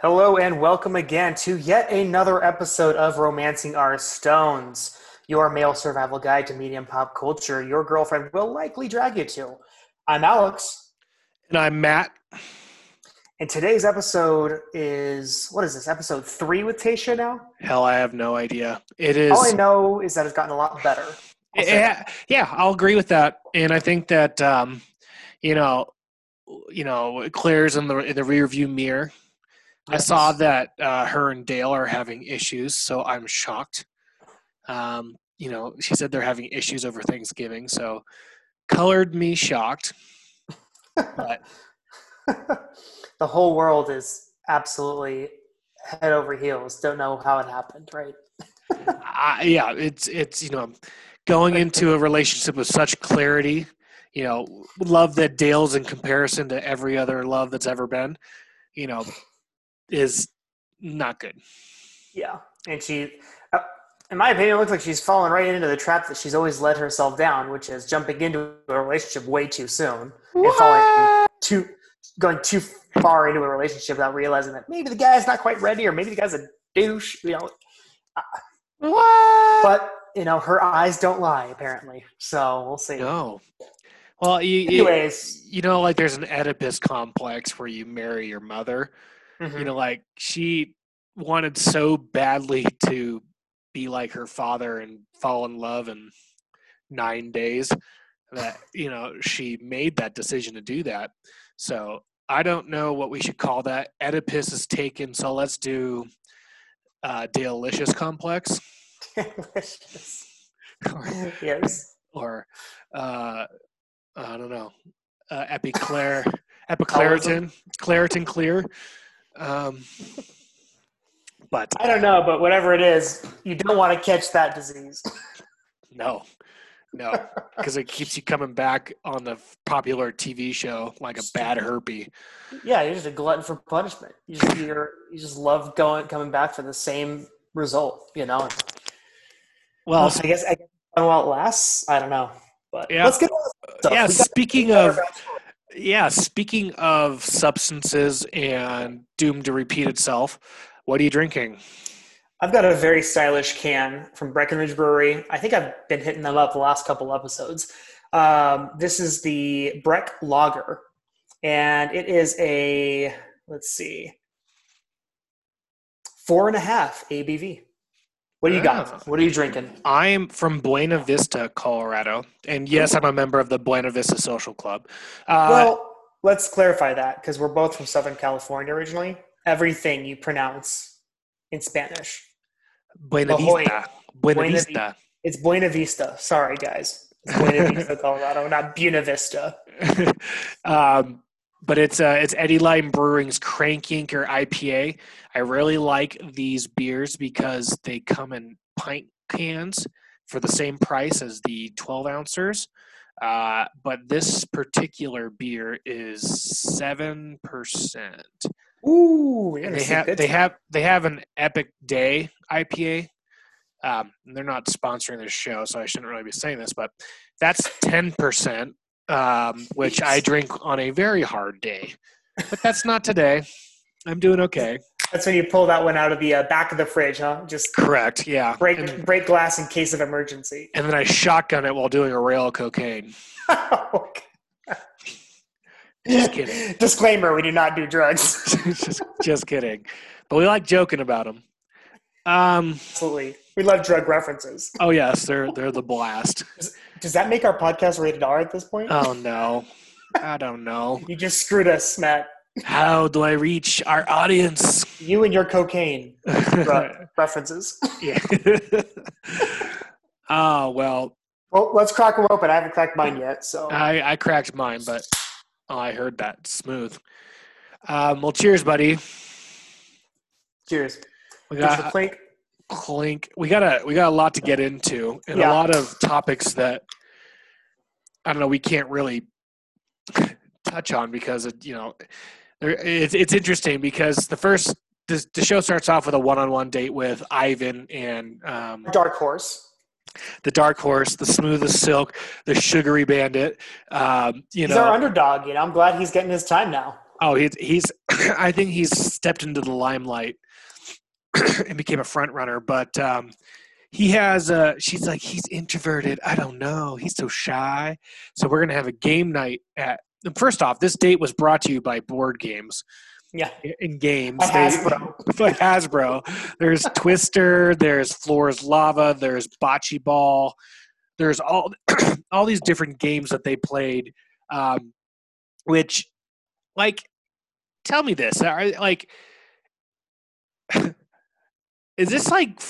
Hello and welcome again to yet another episode of Romancing Our Stones, your male survival guide to medium pop culture your girlfriend will likely drag you to. I'm Alex, And I'm Matt. and today's episode is what is this, episode three with Tayshia now? Hell, I have no idea. It is. All I know is that it's gotten a lot better. Yeah, yeah, I'll agree with that. And I think that um, you know, you know, Claire's in the in the rear view mirror. I saw that uh, her and Dale are having issues, so I'm shocked. Um, you know, she said they're having issues over Thanksgiving, so colored me shocked. But the whole world is absolutely head over heels. Don't know how it happened, right? I, yeah, it's it's you know, going into a relationship with such clarity. You know, love that Dale's in comparison to every other love that's ever been. You know, is not good. Yeah, and she, uh, in my opinion, it looks like she's fallen right into the trap that she's always led herself down, which is jumping into a relationship way too soon and falling too, going too far into a relationship without realizing that maybe the guy's not quite ready, or maybe the guy's a douche. You know, What? but you know, her eyes don't lie apparently. So we'll see. no. Well, you, you Anyways, you know, like there's an Oedipus complex where you marry your mother. Mhm. You know, like she wanted so badly to be like her father and fall in love in nine days that you know she made that decision to do that. So I don't know what we should call that. Oedipus is taken, so let's do uh, Dalelicious complex Delicious. or, yes. or uh, I don't know, uh, Epiclair, Epiclaritin, Claritin Clear. Um, but I don't know, but whatever it is, you don't want to catch that disease. no, no, because it keeps you coming back on the popular TV show like a bad herpy. Yeah, you're just a glutton for punishment. You just you're, you just love going coming back for the same result. You know. Well, I guess I guess while it lasts, I don't know. But Yeah. let's get on to stuff. yeah. Speaking we got our of. Yeah, speaking of substances and doomed to repeat itself, what are you drinking? I've got a very stylish can from Breckenridge Brewery. I think I've been hitting them up the last couple episodes. Um, this is the Breck Lager, and it is a let's see, four and a half ABV. What do you got? What are you drinking? I'm from Buena Vista, Colorado, and yes, I'm a member of the Buena Vista Social Club. Uh, well, let's clarify that because we're both from Southern California originally. Everything you pronounce in Spanish. Buena Ahoy. Vista, Buena, Buena Vista. It's Buena Vista. Sorry, guys. It's Buena Vista, Colorado, not Buena Vista. um, but it's uh, it's Eddyline Brewing's Crank Yanker IPA. I really like these beers because they come in pint cans for the same price as the 12 ouncers. Uh, but this particular beer is seven percent. Ooh, you're And gonna they have they have they have an Epic Day IPA. Um, they're not sponsoring this show, so I shouldn't really be saying this, but that's ten percent, um, which I drink on a very hard day. But that's not today. I'm doing okay. That's when you pull that one out of the uh, back of the fridge, huh? Just Correct. Yeah. break And, break glass in case of emergency. and then I shotgun it while doing a rail of cocaine. Just kidding. Disclaimer: We do not do drugs. just, just kidding. But we like joking about them. Um. Absolutely, we love drug references. Oh yes, they're they're the blast. Does that make our podcast rated R at this point? Oh no. I don't know. you just screwed us, Matt. How do I reach our audience? You and your cocaine references. yeah. oh well, Well, let's crack them open. I haven't cracked mine yet, so I I cracked mine, but oh, I heard that smooth. Um, well, cheers, buddy. cheers. We got clink. clink. We got a we got a lot to get into, and Yeah. a lot of topics that I don't know. We can't really touch on because it, you know it's it's interesting because the first the, the show starts off with a one-on-one date with Ivan and um, Dark horse. the dark horse, the smooth as silk, the sugary bandit. Um, you He's know, our underdog. You know, I'm glad he's getting his time now. Oh, he's he's. I think he's stepped into the limelight and became a front runner. But um, he has. Uh, she's like he's introverted. I don't know. He's so shy. So we're gonna have a game night at. First off, this date was brought to you by Board Games. Yeah. In games, By They- Hasbro. by Hasbro. There's Twister. There's Floor's Lava. There's Bocce Ball. There's all all these different games that they played. Um, which, like, tell me this: are like, is this like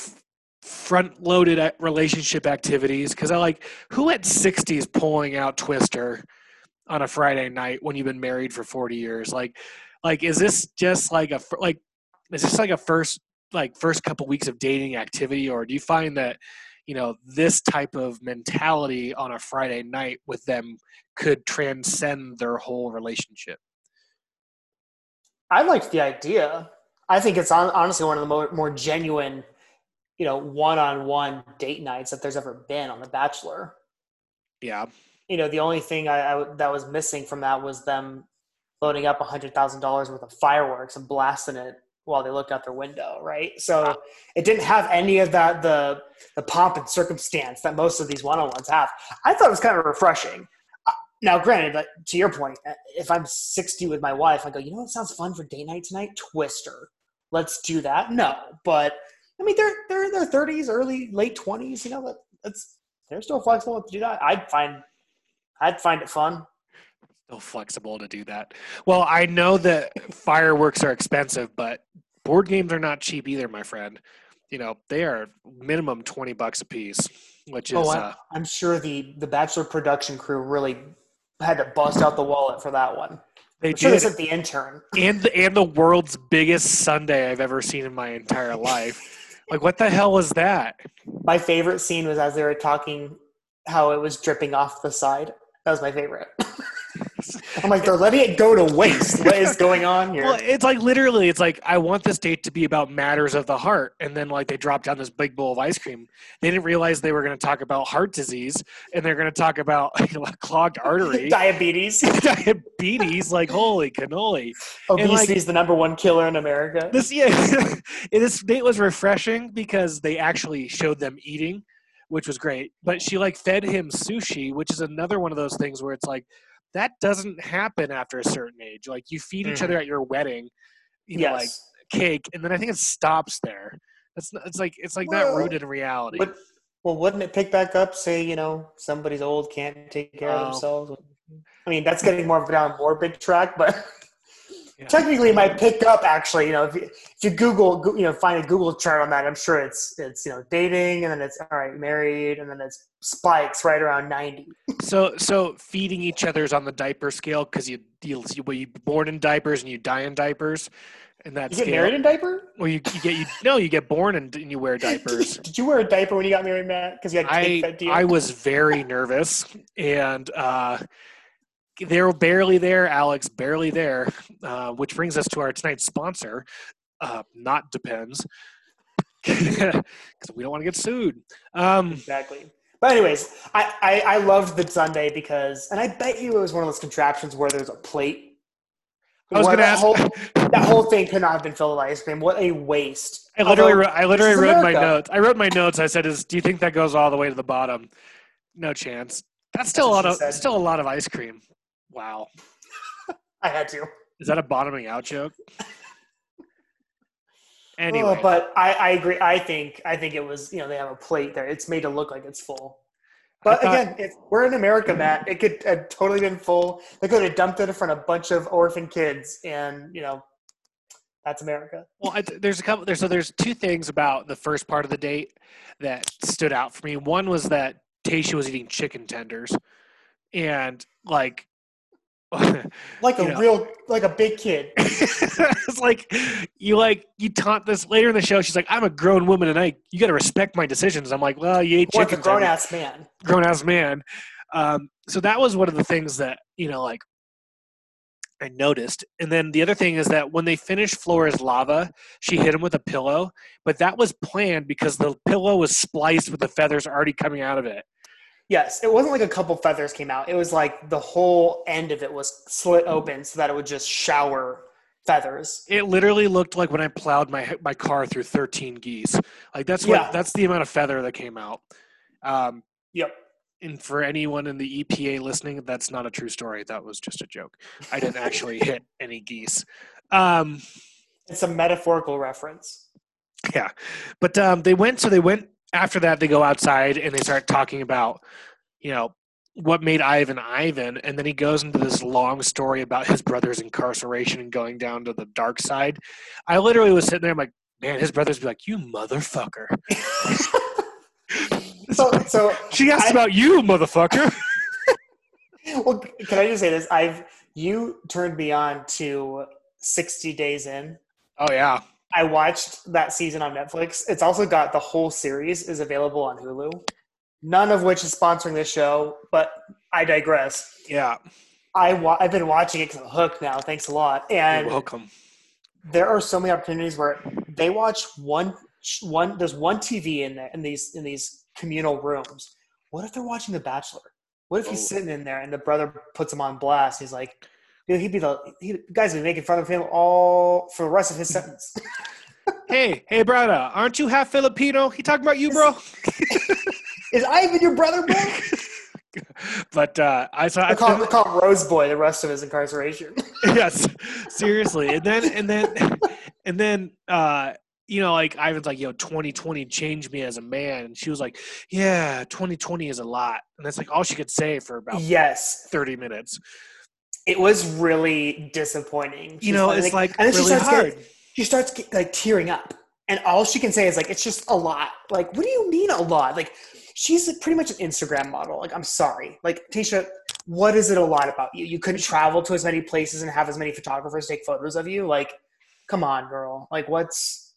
front-loaded relationship activities? Because I like who at 60 is pulling out Twister on a Friday night when you've been married for 40 years? Like, like is this just like a like is this like a first like first couple weeks of dating activity, or do you find that you know this type of mentality on a Friday night with them could transcend their whole relationship? I liked the idea. I think it's hon- honestly one of the more, more genuine, you know, one-on-one date nights that there's ever been on The Bachelor. Yeah, You know, the only thing I, I that was missing from that was them loading up hundred thousand dollars worth of fireworks and blasting it while they looked out their window, right? So it didn't have any of that the the pomp and circumstance that most of these one-on-ones have. I thought it was kind of refreshing. Now, granted, like, to your point, uh, if I'm 60 with my wife, I go, you know what sounds fun for date night tonight? Twister. Let's do that. No, but I mean, they're they're in their 30s, early late 20s. You know, that that's they're still flexible to do that. I'd find I'd find it fun. still flexible to do that. Well, I know that fireworks are expensive, but board games are not cheap either, my friend. You know, they are minimum twenty bucks a piece, which is Oh, I, uh, I'm sure the the Bachelor production crew really had to bust out the wallet for that one. They sure did, sent the intern. and the, and the world's biggest sundae I've ever seen in my entire life. Like, what the hell was that? My favorite scene was as they were talking how it was dripping off the side. That was my favorite. I'm like, they're letting it go to waste. What is going on here? Well, it's like literally, it's like I want this date to be about matters of the heart, and then like they drop down this big bowl of ice cream. They didn't realize they were going to talk about heart disease, and they're going to talk about you know, clogged artery, Diabetes. diabetes. Like holy cannoli! Obesity like- is the number one killer in America. This yeah, this date was refreshing because they actually showed them eating, which was great. But she like fed him sushi, which is another one of those things where it's like that doesn't happen after a certain age. Like you feed each Mhm. other at your wedding, you know, like cake, and then I think it stops there. It's not, it's like it's like not rooted in reality. But, well, wouldn't it pick back up? Say, you know, somebody's old, can't take care of Oh. themselves. I mean, that's getting more of a down morbid track, but Yeah. technically, it might pick up. Actually, you know, if you, if you Google, you know, find a Google chart on that, I'm sure it's it's you know dating, and then it's all right, married, and then it's spikes right around ninety. So so feeding each other's on the diaper scale because you you you well, you born in diapers and you die in diapers, and that You get scale. married in diaper? Well, you, you get you no, you get born and, and you wear diapers. Did you wear a diaper when you got married, Matt? Because you had I. I was very nervous, and uh, they were barely there. Alex barely there, uh, which brings us to our tonight's sponsor. Uh, not depends, because we don't want to get sued. Um, Exactly. But anyways, I, I, I loved the sundae because, and I bet you it was one of those contraptions where there's a plate. I was going to ask. Whole, that whole thing could not have been filled with ice cream. What a waste! I literally, Although, wrote, I literally wrote my notes. I wrote my notes. I said, "Is do you think that goes all the way to the bottom?" No chance. That's still a lot of said. still a lot of ice cream. Wow, I had to. is that a bottoming out joke? Anyway, Oh, but I, I agree. I think I think it was you know they have a plate there. It's made to look like it's full. But thought- again, if we're in America, Matt, it could have totally been full. They could have dumped it in front of a bunch of orphan kids, and you know, that's America. Well, I, there's a couple. There's so there's two things about the first part of the date that stood out for me. One was that Tayshia was eating chicken tenders, and like, Like You a know. real, like a big kid. it's like you like you taunt this later in the show. She's like, "I'm a grown woman, and I you got to respect my decisions." I'm like, "Well, you ate a chicken grown tenders, ass man? grown ass man." Um, so that was one of the things that you know, like. I noticed. And then the other thing is that when they finished Floor's lava, she hit him with a pillow, but that was planned because the pillow was spliced with the feathers already coming out of it. Yes, it wasn't like a couple feathers came out. It was like the whole end of it was slit open so that it would just shower feathers. It literally looked like when I plowed my my car through 13 geese. Like that's what Yeah. that's the amount of feather that came out. Um, Yep. and for anyone in the EPA listening, that's not a true story. That was just a joke. I didn't actually hit any geese. Um, It's a metaphorical reference. yeah, but um, they went. So they went after that. They go outside and they start talking about, you know, what made Ivan Ivan, and then he goes into this long story about his brother's incarceration and going down to the dark side. I literally was sitting there, I'm like, man, his brothers be like, you motherfucker. So, so she asked I- about you, motherfucker. well, can I just say this? I've you turned me on to 60 Days In. oh yeah, I watched that season on Netflix. It's also got the whole series is available on Hulu. None of which is sponsoring this show, but I digress. yeah. I wa- I've been watching it because I'm hooked now. Thanks a lot. You're And welcome. there are so many opportunities where they watch one one. There's one TV in there in these in these communal rooms. What if they're watching The Bachelor? What if he's Oh. sitting in there and the brother puts him on blast? He's like, dude, he'd be the he, guys be making fun of him all for the rest of his sentence. Hey, hey, brother, aren't you half Filipino? He talking about you, bro. Is Ivan your brother, bro? but uh, I saw. I call, him, I call him Rose Boy the rest of his incarceration. yes, seriously. And then and then and then uh, you know, like Ivan's like, yo, 2020 changed me as a man. And she was like, Yeah, 2020 is a lot. And that's like all she could say for about yes, 30 minutes. It was really disappointing. You She's know, it's like and then she really starts hard. getting- she starts like tearing up, and all she can say is like, "It's just a lot." Like, what do you mean a lot? Like, she's pretty much an Instagram model. Like, I'm sorry, like Tayshia, what is it a lot about you? You couldn't travel to as many places and have as many photographers take photos of you. Like, come on, girl. Like, what's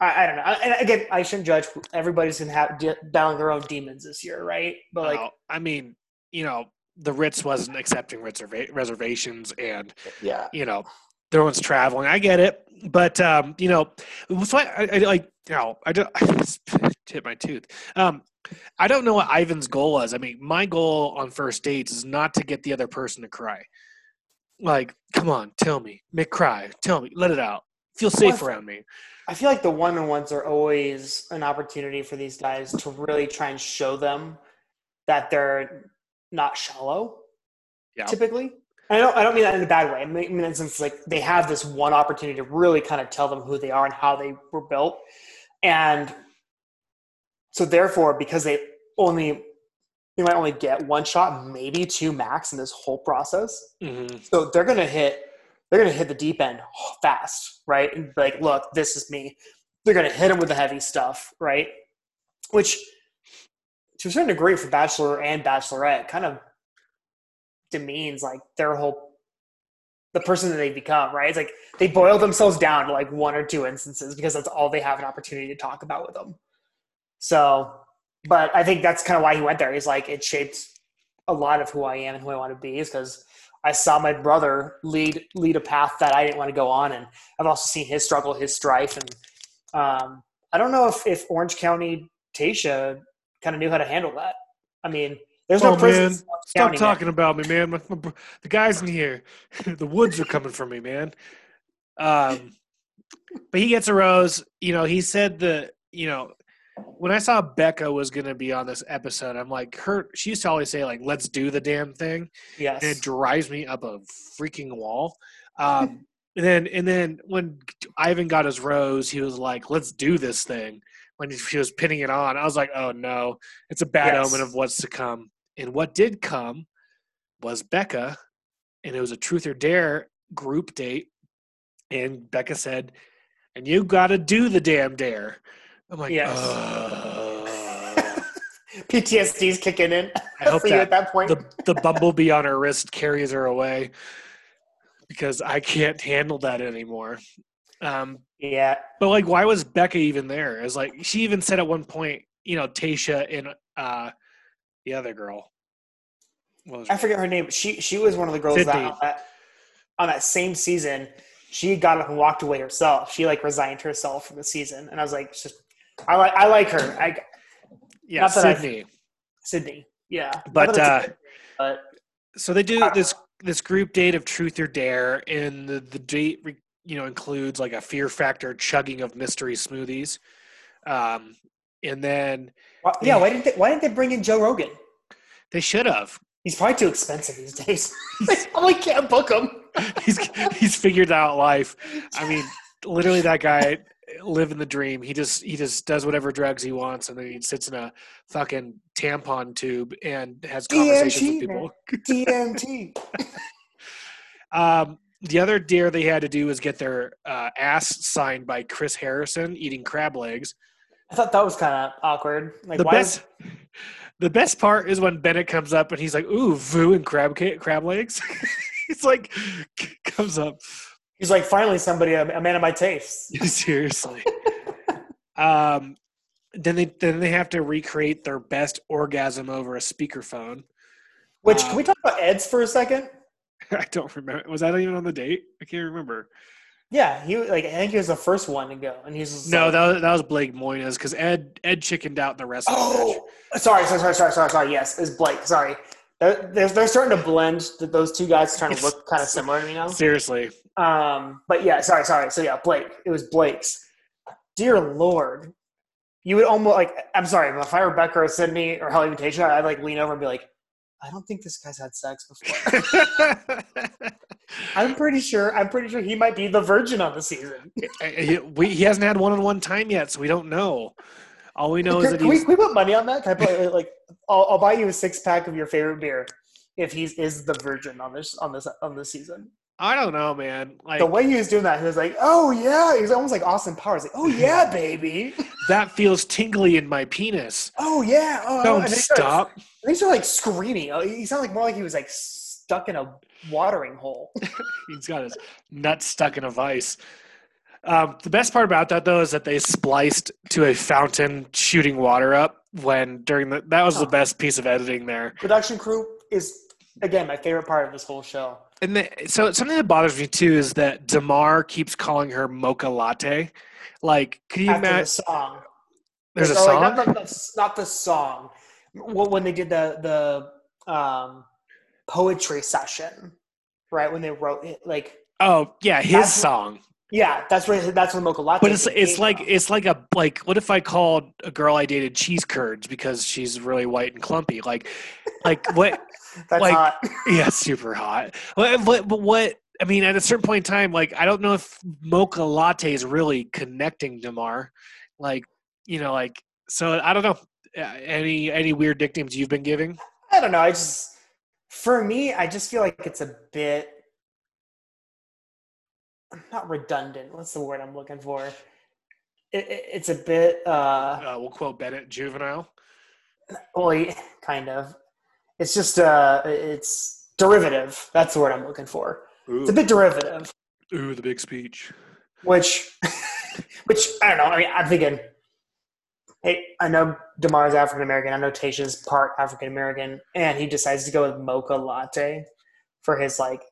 I, I don't know. And again, I shouldn't judge. Everybody's gonna have de- battling their own demons this year, right? But like, Well, I mean, you know, the Ritz wasn't accepting reserva- reservations and yeah, you know, there was traveling. I get it, but um, you know, so I, I, like, you know, I don't I just hit my tooth. Um, I don't know what Ivan's goal was. I mean, my goal on first dates is not to get the other person to cry. Like, come on, tell me, make cry, tell me, let it out, feel safe Well, around me. I feel like the one on ones are always an opportunity for these guys to really try and show them that they're not shallow. Yeah. Typically, I don't. I don't mean that in a bad way. I mean, I mean in the sense like they have this one opportunity to really kind of tell them who they are and how they were built, and so therefore, because they only they might only get one shot, maybe two max in this whole process. Mhm. So they're gonna hit they're gonna hit the deep end fast, right? And like, look, this is me. They're gonna hit them with the heavy stuff, right? Which to a certain degree for Bachelor and Bachelorette kind of demeans like their whole the person that they become, right? It's like they boil themselves down to like one or two instances because that's all they have an opportunity to talk about with them. So, but I think that's kind of why he went there. He's like, it shaped a lot of who I am and who I want to be is because I saw my brother lead lead a path that I didn't want to go on, and I've also seen his struggle, his strife, and um, I don't know if if Orange County Tayshia kind of knew how to handle that. I mean, there's no Oh, prisons. man. Stop County, man. talking about me, man. My, my, the guys in here, the woods are coming for me, man. Um, but he gets a rose. You know, he said the, you know, when I saw Becca was going to be on this episode, I'm like, her, she used to always say, like, let's do the damn thing. Yes. And it drives me up a freaking wall. Um, and then, and then when Ivan got his rose, he was like, let's do this thing. When she was pinning it on, I was like, oh no, it's a bad Yes. omen of what's to come. And what did come was Becca, and it was a truth or dare group date. And Becca said, and you got to do the damn dare. I'm like, Yes. PTSD's kicking in I hope for you at that that point. the, the bumblebee on her wrist carries her away because I can't handle that anymore. Um, yeah. but like, why was Becca even there? It's like she even said at one point, you know, Tayshia and uh, the other girl. I forget her name. She she was one of the girls that on, that on that same season, she got up and walked away herself. She like resigned herself from the season, and I was like, just I like I like her. I yeah, that I've- Sydney. Sydney. Yeah, But, uh, but So they do this this group date of truth or dare, and the, the date re- you know includes like a fear factor chugging of mystery smoothies, um, and then why- yeah, why didn't they, why didn't they bring in Joe Rogan? they should have. He's probably too expensive these days. they probably can't book him. he's he's figured out life. I mean, literally, that guy living the dream. He just he just does whatever drugs he wants, and then he sits in a fucking tampon tube and has conversations with people. DMT. Um, the other dare they had to do was get their uh, ass signed by Chris Harrison eating crab legs. I thought that was kind of awkward. Like, the why best, the best part is when Bennett comes up and he's like, "Ooh, vu and crab crab legs." he's like, comes up he's like, finally, somebody, a, a man of my taste. seriously. um, then they then they have to recreate their best orgasm over a speakerphone. Which Uh, can we talk about Ed's for a second? I don't remember. Was that even on the date? I can't remember. Yeah, he like I think he was the first one to go, and he's No, like, that was, that was Blake Moynes because Ed Ed chickened out the rest of. Oh, sorry, sorry, sorry, sorry, sorry, sorry. Yes, it's Blake. Sorry, they're, they're, they're starting to blend. Th- Those two guys are starting to look kind of similar to me now. Seriously, Um, but yeah, sorry, sorry. So yeah, Blake. It was Blake's. Dear Lord, you would almost like. I'm sorry, if I were Becca or Sydney or Helly Mutation, I'd like lean over and be like, I don't think this guy's had sex before. I'm pretty sure. I'm pretty sure he might be the virgin on the season. Eh, eh, he, we, he hasn't had one-on-one time yet, so we don't know. All we know is that can we, he's can we put money on that? Can I put like? I'll, I'll buy you a six pack of your favorite beer if he's is the virgin on this on this on this season. I don't know, man. Like the way he was doing that, he was like, "Oh yeah," he was almost like Austin Powers, like, "Oh yeah, baby, that feels tingly in my penis. oh yeah." Oh, Don't and then started- stop. And he started like screaming. Oh, He sounded like more like he was like stuck in a watering hole. He's got his nuts stuck in a vice. Um, the best part about that though is that they spliced to a fountain shooting water up when during the that was the best piece of editing there. Production crew is again my favorite part of this whole show. And the, so something that bothers me too is that Demar keeps calling her mocha latte. Like, could you After the imagine? song, There's a Or, like, song. not, not, not the song. Well, when they did the the um, poetry session, right? When they wrote it, like Oh yeah, his song. yeah, that's where that's where Mocha Latte. But it's it's like from. it's like a like what if I called a girl I dated cheese curds because she's really white and clumpy? Like like what that's like- hot. yeah, super hot. But, but but what I mean at a certain point in time, like I don't know if mocha latte is really connecting Demar. Like, you know, like so I don't know. Uh, Any any weird nicknames you've been giving? I don't know. I just for me, I just feel like it's a bit not redundant. What's the word I'm looking for? It, it, it's a bit uh, Uh, we'll quote Bennett juvenile. well, yeah, kind of. It's just uh, it's derivative. That's the word I'm looking for. It's a bit derivative. ooh, the big speech. which which I don't know. I mean, I'm thinking, hey, I know Demar is African American. I know Tayshia's part African American, and he decides to go with mocha latte for his like.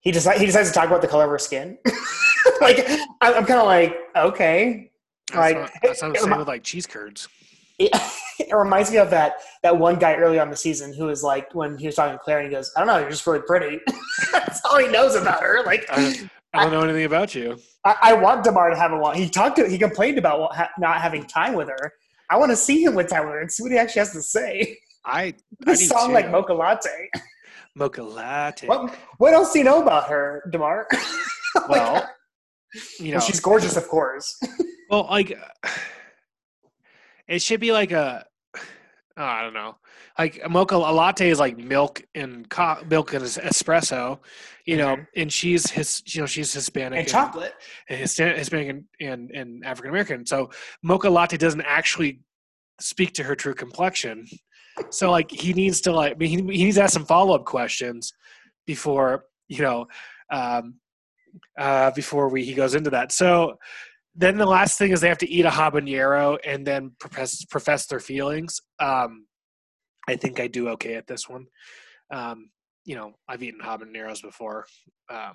He decides he decides to talk about the color of her skin. like I- I'm kind of like okay. That's Like, not, that's not the same remi- with like cheese curds. It, it reminds me of that that one guy early on the season who was like when he was talking to Claire and he goes, I don't know, you're just really pretty. That's all he knows about her. Like I, I don't know anything about you. I, I want Demar to have a long. He talked to. He complained about not having time with her. I want to see him with Tyler and see what he actually has to say. I do song too. like Mocha Latte. mocha latte. What What else do you know about her, Demar? Like, Well, you know, well, she's gorgeous, of course. Well, like it should be like a oh, I don't know. Like a mocha a latte is like milk and co- milk and espresso, you know, Mhm. and she's his you know, she's Hispanic And chocolate. and Hispanic and, and, and African American. So mocha latte doesn't actually speak to her true complexion. So like he needs to like he, he needs to ask some follow up questions before you know um, uh, before we he goes into that. So then the last thing is they have to eat a habanero and then profess profess their feelings. Um, I think I do okay at this one. Um, you know, I've eaten habaneros before. Um,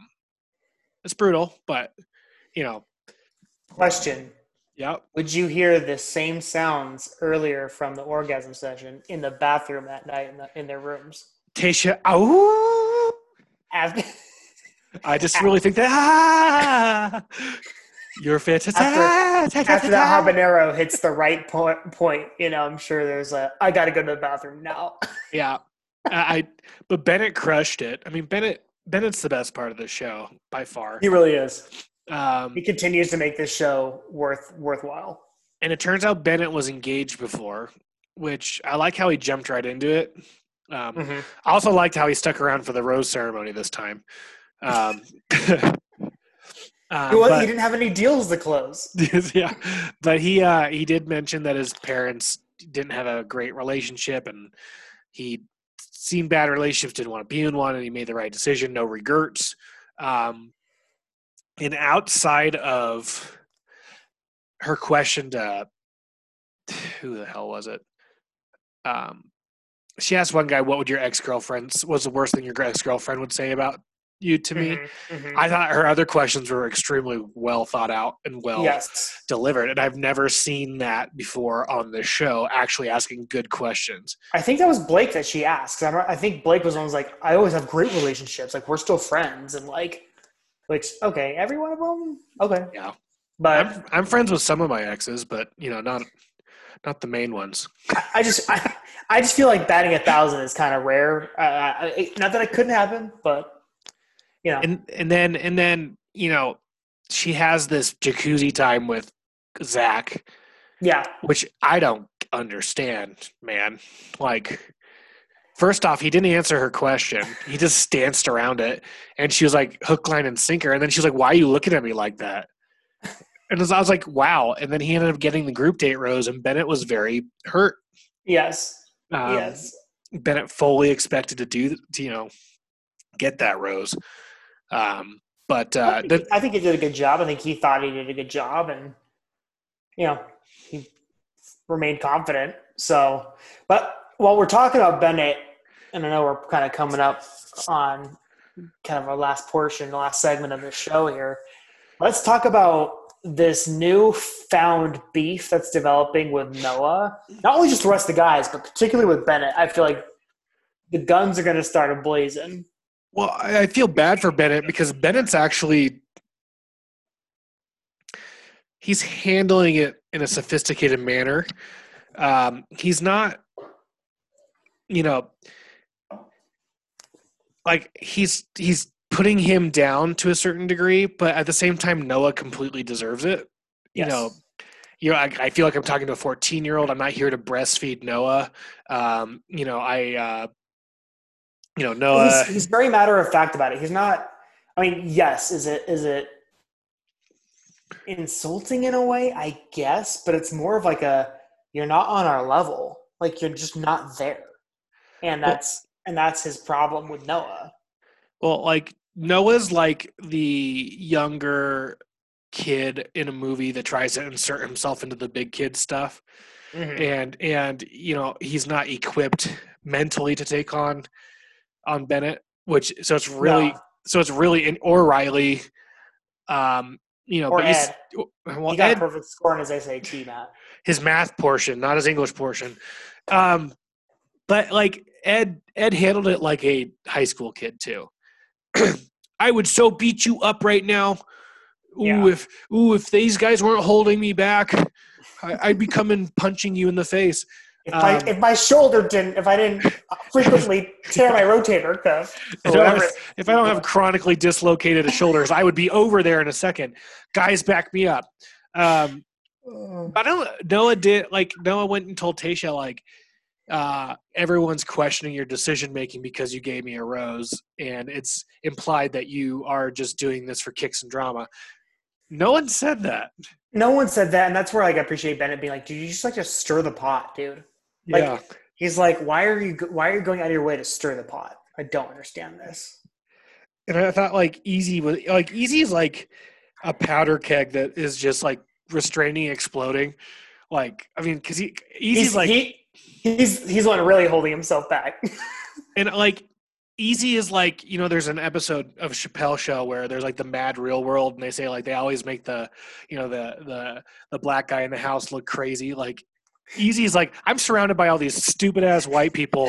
it's brutal, but you know, Question: Yep. Would you hear the same sounds earlier from the orgasm session in the bathroom that night in, the, in their rooms? Tayshia, oh, After, I just really think that ah, you're fantastic. after that habanero hits the right point, point, you know, I'm sure there's a, I got to go to the bathroom now. Yeah, I. But Bennett crushed it. I mean, Bennett. Bennett's the best part of the show by far. he really is. Um, He continues to make this show worth worthwhile. and it turns out Bennett was engaged before, which I like how he jumped right into it. Um, I also liked how he stuck around for the rose ceremony this time. Um, um, He, was, but- he didn't have any deals to close. yeah, but he uh, he did mention that his parents didn't have a great relationship, and he seen bad relationships, didn't want to be in one, and he made the right decision. No regrets. Um, and outside of her question to who the hell was it? Um, she asked one guy, "What would your ex girlfriend's? Was the worst thing your ex girlfriend would say about you to me?" Mhm, mhm. I thought her other questions were extremely well thought out and well yes. delivered, and I've never seen that before on this show. Actually, asking good questions. I think that was Blake that she asked. I, don't, I think Blake was always like, I always have great relationships. Like we're still friends, and like, which okay, every one of them, okay, Yeah. But I'm I'm friends with some of my exes, but you know, not not the main ones. I just, I, I just feel like batting a thousand is kind of rare. Uh, not that it couldn't happen, but know, And and then and then you know, she has this jacuzzi time with Zach, yeah, which I don't understand, man. Like, first off, he didn't answer her question. He just danced around it, and she was like hook, line, and sinker. And then she was like, "Why are you looking at me like that?" And I was like, "Wow!" And then he ended up getting the group date rose, and Bennett was very hurt. yes, Um, yes. Bennett fully expected to do, to, you know, get that rose. Um, but I, uh, think, the, I think he did a good job. I think he thought he did a good job, and you know, he remained confident. So, but while we're talking about Bennett, and I know we're kind of coming up on kind of our last portion, the last segment of the show here. Let's talk about this new found beef that's developing with Noah. Not only just the rest of the guys, but particularly with Bennett. I feel like the guns are going to start ablazing. Well, I I feel bad for Bennett because Bennett's actually he's handling it in a sophisticated manner. Um, he's not, you know, like he's he's putting him down to a certain degree, but at the same time, Noah completely deserves it. You Yes. know, you know, I, I feel like I'm talking to a 14 year old. I'm not here to breastfeed Noah. Um, you know, I, uh, you know, Noah. he's, he's very matter of fact about it. He's not. I mean, yes, is it is it insulting in a way? I guess, but it's more of like a you're not on our level. Like you're just not there, and Well- that's and that's his problem with Noah. Well, like Noah's like the younger kid in a movie that tries to insert himself into the big kid stuff, mm-hmm. and and you know he's not equipped mentally to take on on Bennett, which so it's really No. so it's really in or Riley, um, you know, Or but Ed. well, he got Ed, perfect score in his SAT, Matt. his math portion, not his English portion. Um, but like Ed, Ed handled it like a high school kid too. I would so beat you up right now. Ooh, Yeah. if ooh, if these guys weren't holding me back, I, I'd be coming punching you in the face. If my Um, if my shoulder didn't, if I didn't frequently tear my rotator cuff, If I, don't whatever. have, if I don't have chronically dislocated shoulders, I would be over there in a second. Guys, back me up. Um, I don't. Noah did like Noah went and told Tayshia like, uh, everyone's questioning your decision making because you gave me a rose, and it's implied that you are just doing this for kicks and drama. No one said that. No one said that, and that's where like I appreciate Bennett being like, "Dude, you just like to stir the pot, dude." Like, yeah, He's like, "Why are you? Why are you going out of your way to stir the pot?" I don't understand this. and I thought like Eazy was like Eazy is like a powder keg that is just like restraining, exploding. Like I mean, because he Eazy's He's like he, he's he's one really holding himself back. and like Easy is like you know. There's an episode of Chappelle Show where there's like the Mad Real World, and they say like they always make the you know the the the black guy in the house look crazy. Like Eazy is like I'm surrounded by all these stupid ass white people,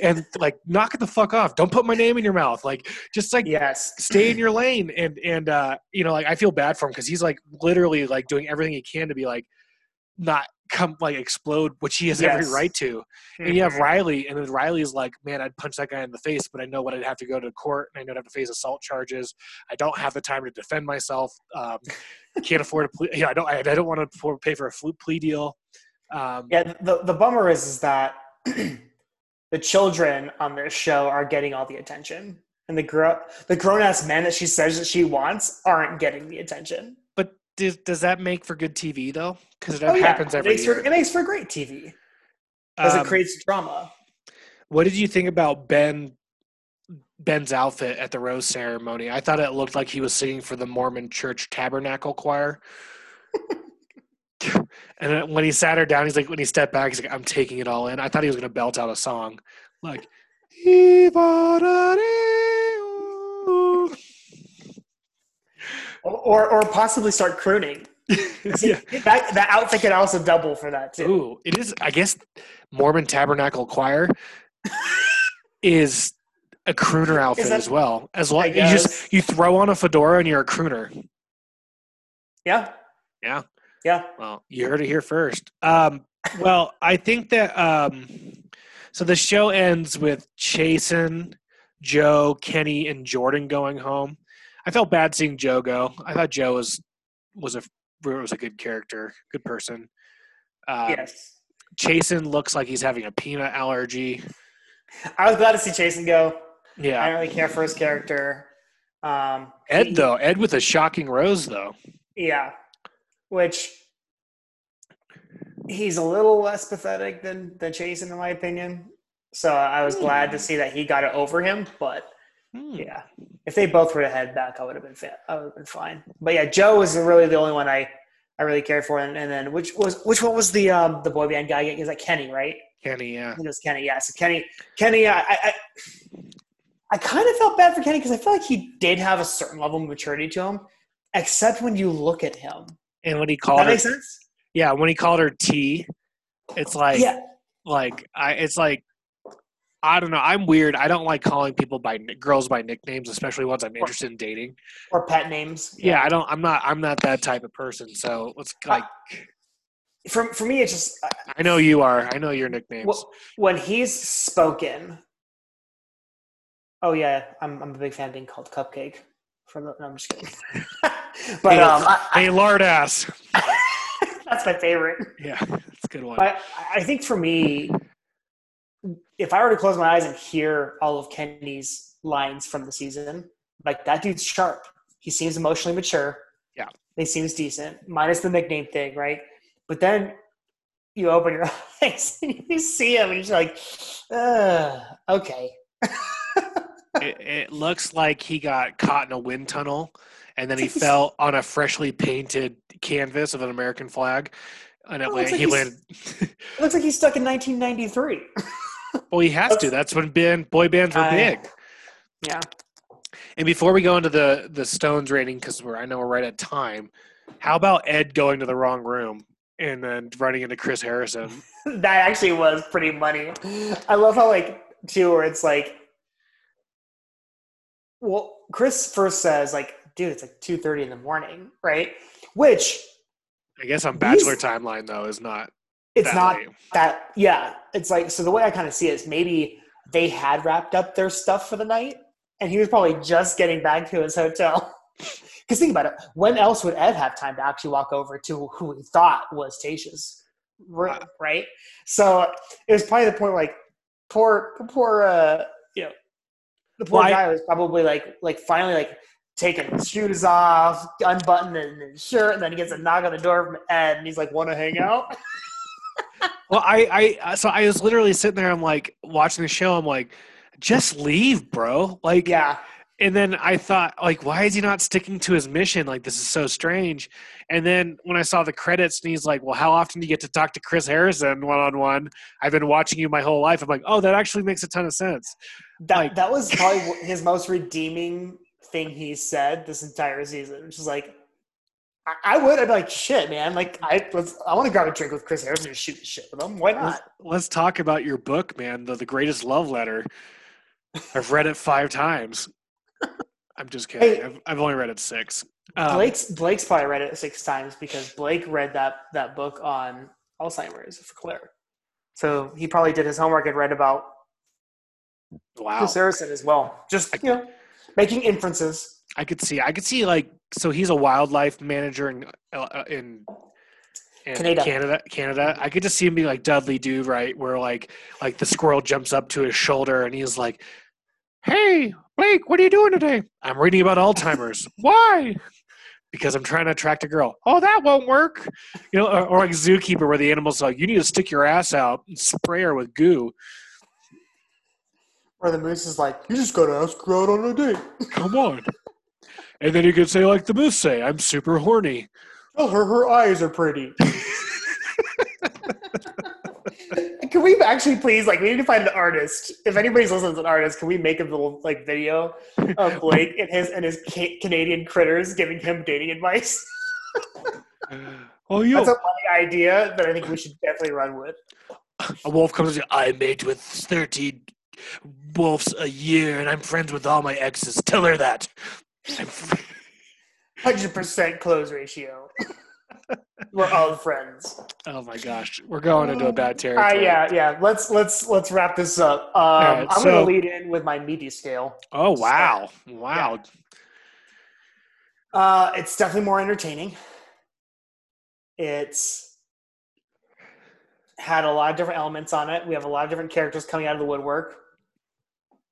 and like knock it the fuck off. Don't put my name in your mouth. Like just like Yes. stay in your lane. And and uh, you know like I feel bad for him because he's like literally like doing everything he can to be like not come like explode, which he has every right to. And you have Mhm. Riley, and then Riley's like, "Man, I'd punch that guy in the face, but I know what I'd have to go to court, and I know I'd have to face assault charges. I don't have the time to defend myself. Um, can't afford a plea. You know, I don't. I, I don't want to pay for a flu- plea deal. Um, Yeah, the the bummer is is that the children on this show are getting all the attention, and the grown the grown ass men that she says that she wants aren't getting the attention. But does, does that make for good TV though? Because it Oh, yeah, happens it every makes year. For, it makes for great TV because Um, it creates drama. What did you think about Ben Ben's outfit at the rose ceremony? I thought it looked like he was singing for the Mormon Church Tabernacle Choir. and then when he sat her down, he's like, when he stepped back, he's like, "I'm taking it all in." I thought he was going to belt out a song, like. Or, or or possibly start crooning. yeah. That that outfit could also double for that too. Ooh, it is. I guess Mormon Tabernacle Choir is a crooner outfit that- as well. As long you just you throw on a fedora and you're a crooner. Yeah. Yeah. Yeah. Well, you heard it here first. Um, well, I think that um, so the show ends with Chasen, Joe, Kenny, and Jordan going home. I felt bad seeing Joe go. I thought Joe was was a was a good character, good person. Um, yes. Chasen looks like he's having a peanut allergy. I was glad to see Jason go. I Yeah, don't really care for his character. Um, Ed he- though, Ed with a shocking rose though. Yeah. Which he's a little less pathetic than than Jason, in my opinion. So I was glad to see that he got it over him. But Hmm. yeah, if they both were to head back, I would have been fa- I would have been fine. But yeah, Joe was really the only one I I really cared for. And, and then which was which one was the um the boy band guy? Is that Kenny? Right? Kenny, yeah. It was Kenny. Yeah. So Kenny, Kenny, I, I, I, I kind of felt bad for Kenny because I feel like he did have a certain level of maturity to him, except when you look at him. And when he called that her, make sense? yeah, when he called her T, it's like, yeah. like I, it's like, I don't know. I'm weird. I don't like calling people by girls by nicknames, especially ones I'm interested in dating. Or pet names. Yeah, I don't. I'm not. I'm not that type of person. So let's like. For, for me, it's just uh, I know you are. I know your nicknames. Well- when he's spoken. Oh yeah, I'm, I'm a big fan of being called Cupcake. From the, no, I'm just kidding. but Hey, um, I, hey, lard ass. That's my favorite. Yeah, that's a good one. But I think for me, if I were to close my eyes and hear all of Kenny's lines from the season, like that dude's sharp. He seems emotionally mature. Yeah. He seems decent, minus the nickname thing, right? But then you open your eyes and you see him and you're just like, uh, okay. it, it looks like he got caught in a wind tunnel and then he fell on a freshly painted canvas of an American flag. And it looks like he landed. It looks like he's stuck in 1993. well, he has to. That's when band, boy bands were I- big. Yeah. And before we go into the the Stones rating, because we're I know we're right at time. How about Ed going to the wrong room and then running into Chris Harrison? that actually was pretty funny. I love how like too where it's like well Chris first says like dude it's like 2:30 in the morning, right? Which I guess on Bachelor timeline though is not. it's that not late. that yeah, it's like so the way I kind of see it is maybe they had wrapped up their stuff for the night and he was probably just getting back to his hotel. Cuz think about it, when else would Ed have time to actually walk over to who he thought was Tayshia's room, right? So it was probably the point like poor poor uh the poor Well, I- guy was probably like like finally like taking his shoes off, unbuttoning his shirt, and then he gets a knock on the door from Ed and he's like, Wanna hang out? Well, I, I, uh, so I was literally sitting there. I'm like watching the show. I'm like, just leave, bro. Like, Yeah. And then I thought, like, why is he not sticking to his mission? Like, this is so strange. And then when I saw the credits, and he's like, "Well, how often do you get to talk to Chris Harrison one on one?" I've been watching you my whole life. I'm like, "Oh, that actually makes a ton of sense." That Like- that was probably his most redeeming thing he said this entire season, which is like, I, I would. I'd be like, shit, man. Like, I let's. I want to grab a drink with Chris Harrison and shoot the shit with him. Why Let's, not? let's talk about your book, man. The, the greatest love letter. I've read it five times. I'm just kidding. Hey. I've, I've only read it six. Um, Blake's Blake's probably read it six times because Blake read that that book on Alzheimer's for Claire. So he probably did his homework and read about wow. Harrison as well. Just you know, making inferences. I could see. I could see like so. He's a wildlife manager in uh, in, in Canada. Canada. Canada. I could just see him be like Dudley Do right, where like like the squirrel jumps up to his shoulder and he's like, "Hey, Blake, what are you doing today? I'm reading about Alzheimer's. Why? Because I'm trying to attract a girl. Oh, that won't work. You know, or, or like Zookeeper, where the animal's like, you need to stick your ass out and spray her with goo. Or the moose is like, you just gotta ask her out on a date. Come on. And then you could say like the moose say, I'm super horny. Tell her her eyes are pretty. can we actually please like we need to find an artist? If anybody's listening to an artist, can we make a little like video of Blake and his and his ca- Canadian critters giving him dating advice? Oh, you That's a funny idea that I think we should definitely run with. a wolf comes and I mate with 13 wolves a year and I'm friends with all my exes. Tell her that. Hundred percent close ratio. We're all friends. oh my gosh. We're going into a bad Uh, territory. yeah, yeah. Let's let's let's wrap this up. Um, right, I'm so- gonna lead in with my meaty scale. Oh, wow. Wow. Uh, it's definitely more entertaining. It's had a lot of different elements on it. We have a lot of different characters coming out of the woodwork.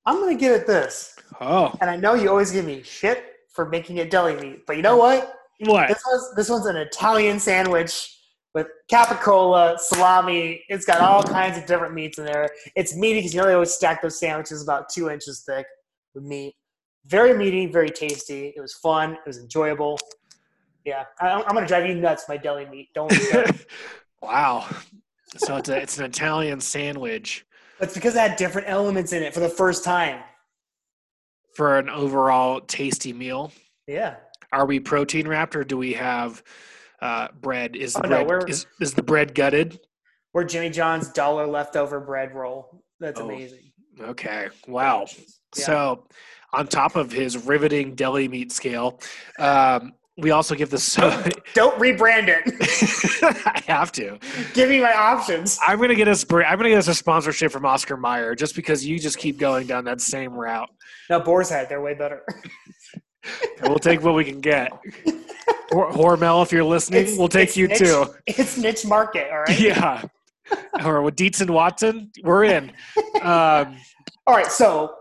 I'm gonna give it this, Oh, and I know you always give me shit for making it deli meat, but you know what? What? This was this one's an Italian sandwich with capicola, salami. It's got all kinds of different meats in there. It's meaty because you know they always stack those sandwiches about two inches thick with meat. Very meaty, very tasty. It was fun. It was enjoyable. Yeah, I, I'm gonna drive you nuts. My deli meat. Don't. wow. So it's a, it's an Italian sandwich It's because it had different elements in it for the first time. for an overall tasty meal. Yeah. Are we protein wrapped or do we have uh, bread? Is the Oh, no, bread we're- is, is the bread gutted? We're Jimmy John's dollar leftover bread roll. That's Oh, amazing. Okay. Wow. Yeah. So, on top of his riveting deli meat scale, um, we also give the so. Don't rebrand it. I have to. Give me my options. I'm gonna get us. I'm gonna get us a sponsorship from Oscar Mayer just because you just keep going down that same route. No, Boar's Head. They're way better. We'll take what we can get. Hor- Hormel, if you're listening, It's- we'll take you niche. too. It's niche market, all right? Yeah. or with Dietz and Watson, we're in. Um, All right, so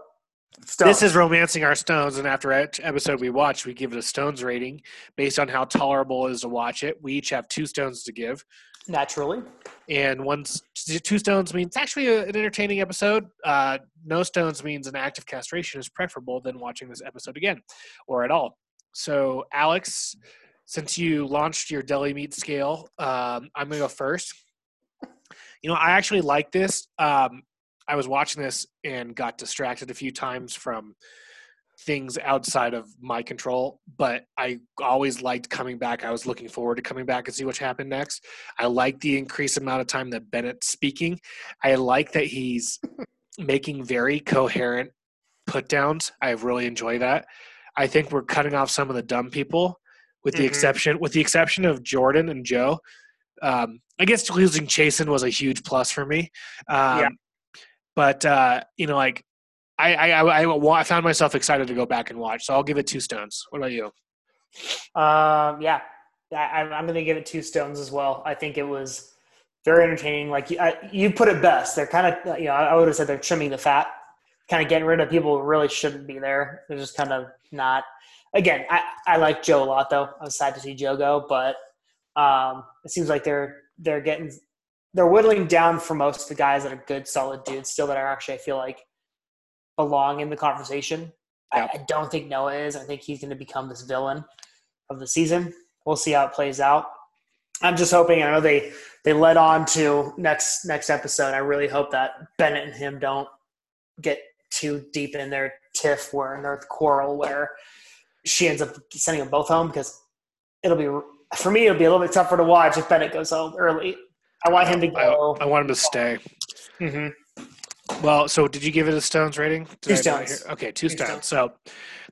Stones. This is romancing our stones, and after each episode we watch, we give it a stones rating based on how tolerable it is to watch it. We each have two stones to give, naturally. and one two stones means actually a, an entertaining episode. Uh, no stones means an active castration is preferable than watching this episode again, or at all. So, Alex, since you launched your deli meat scale, um, I'm gonna go first. You know, I actually like this. Um, I was watching this and got distracted a few times from things outside of my control, but I always liked coming back. I was looking forward to coming back and see what happened next. I like the increased amount of time that Bennett's speaking. I like that he's making very coherent put downs. I really enjoy that. I think we're cutting off some of the dumb people, with the Mhm. exception with the exception of Jordan and Joe. Um, I guess losing Chasen was a huge plus for me. Um, Yeah. But uh, you know, like I, I, I, I, found myself excited to go back and watch. So I'll give it two stones. What about you? Um, yeah, I, I'm going to give it two stones as well. I think it was very entertaining. Like you, I, you put it best. They're kind of, you know, I would have said they're trimming the fat, kind of getting rid of people who really shouldn't be there. They're just kind of not. Again, I, I like Joe a lot though. I was sad to see Joe go, but um, it seems like they're they're getting they're whittling down for most of the guys that are good, solid dudes still that are actually I feel like belong in the conversation. Yeah. I, I don't think Noah is. I think he's going to become this villain of the season. We'll see how it plays out. I'm just hoping. I know they they led on to next next episode. I really hope that Bennett and him don't get too deep in their tiff where in their quarrel where she ends up sending them both home because it'll be for me it'll be a little bit tougher to watch if Bennett goes home early. I want him to go. I, I want him to stay. hmm Well, so did you give it a stones rating? Did Two stones. Okay, two, Two stones. So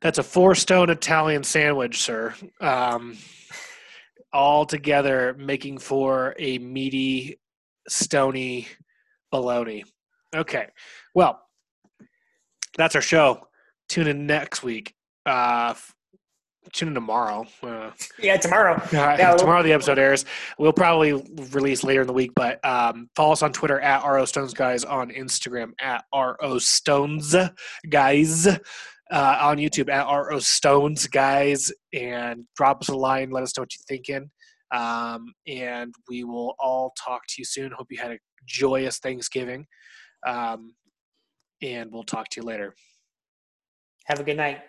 that's a four stone Italian sandwich, sir. Um, all together making for a meaty, stony baloney. Okay. Well, that's our show. Tune in next week. Uh, tune in tomorrow. Uh, Yeah, tomorrow. uh, Yeah, tomorrow the episode airs. We'll probably release later in the week, but um, follow us on Twitter at RO Stones Guys, on Instagram at RO Stones Guys, uh, on YouTube at RO Stones Guys, and drop us a line. Let us know what you're thinking. Um, and we will all talk to you soon. Hope you had a joyous Thanksgiving. Um, and we'll talk to you later. Have a good night.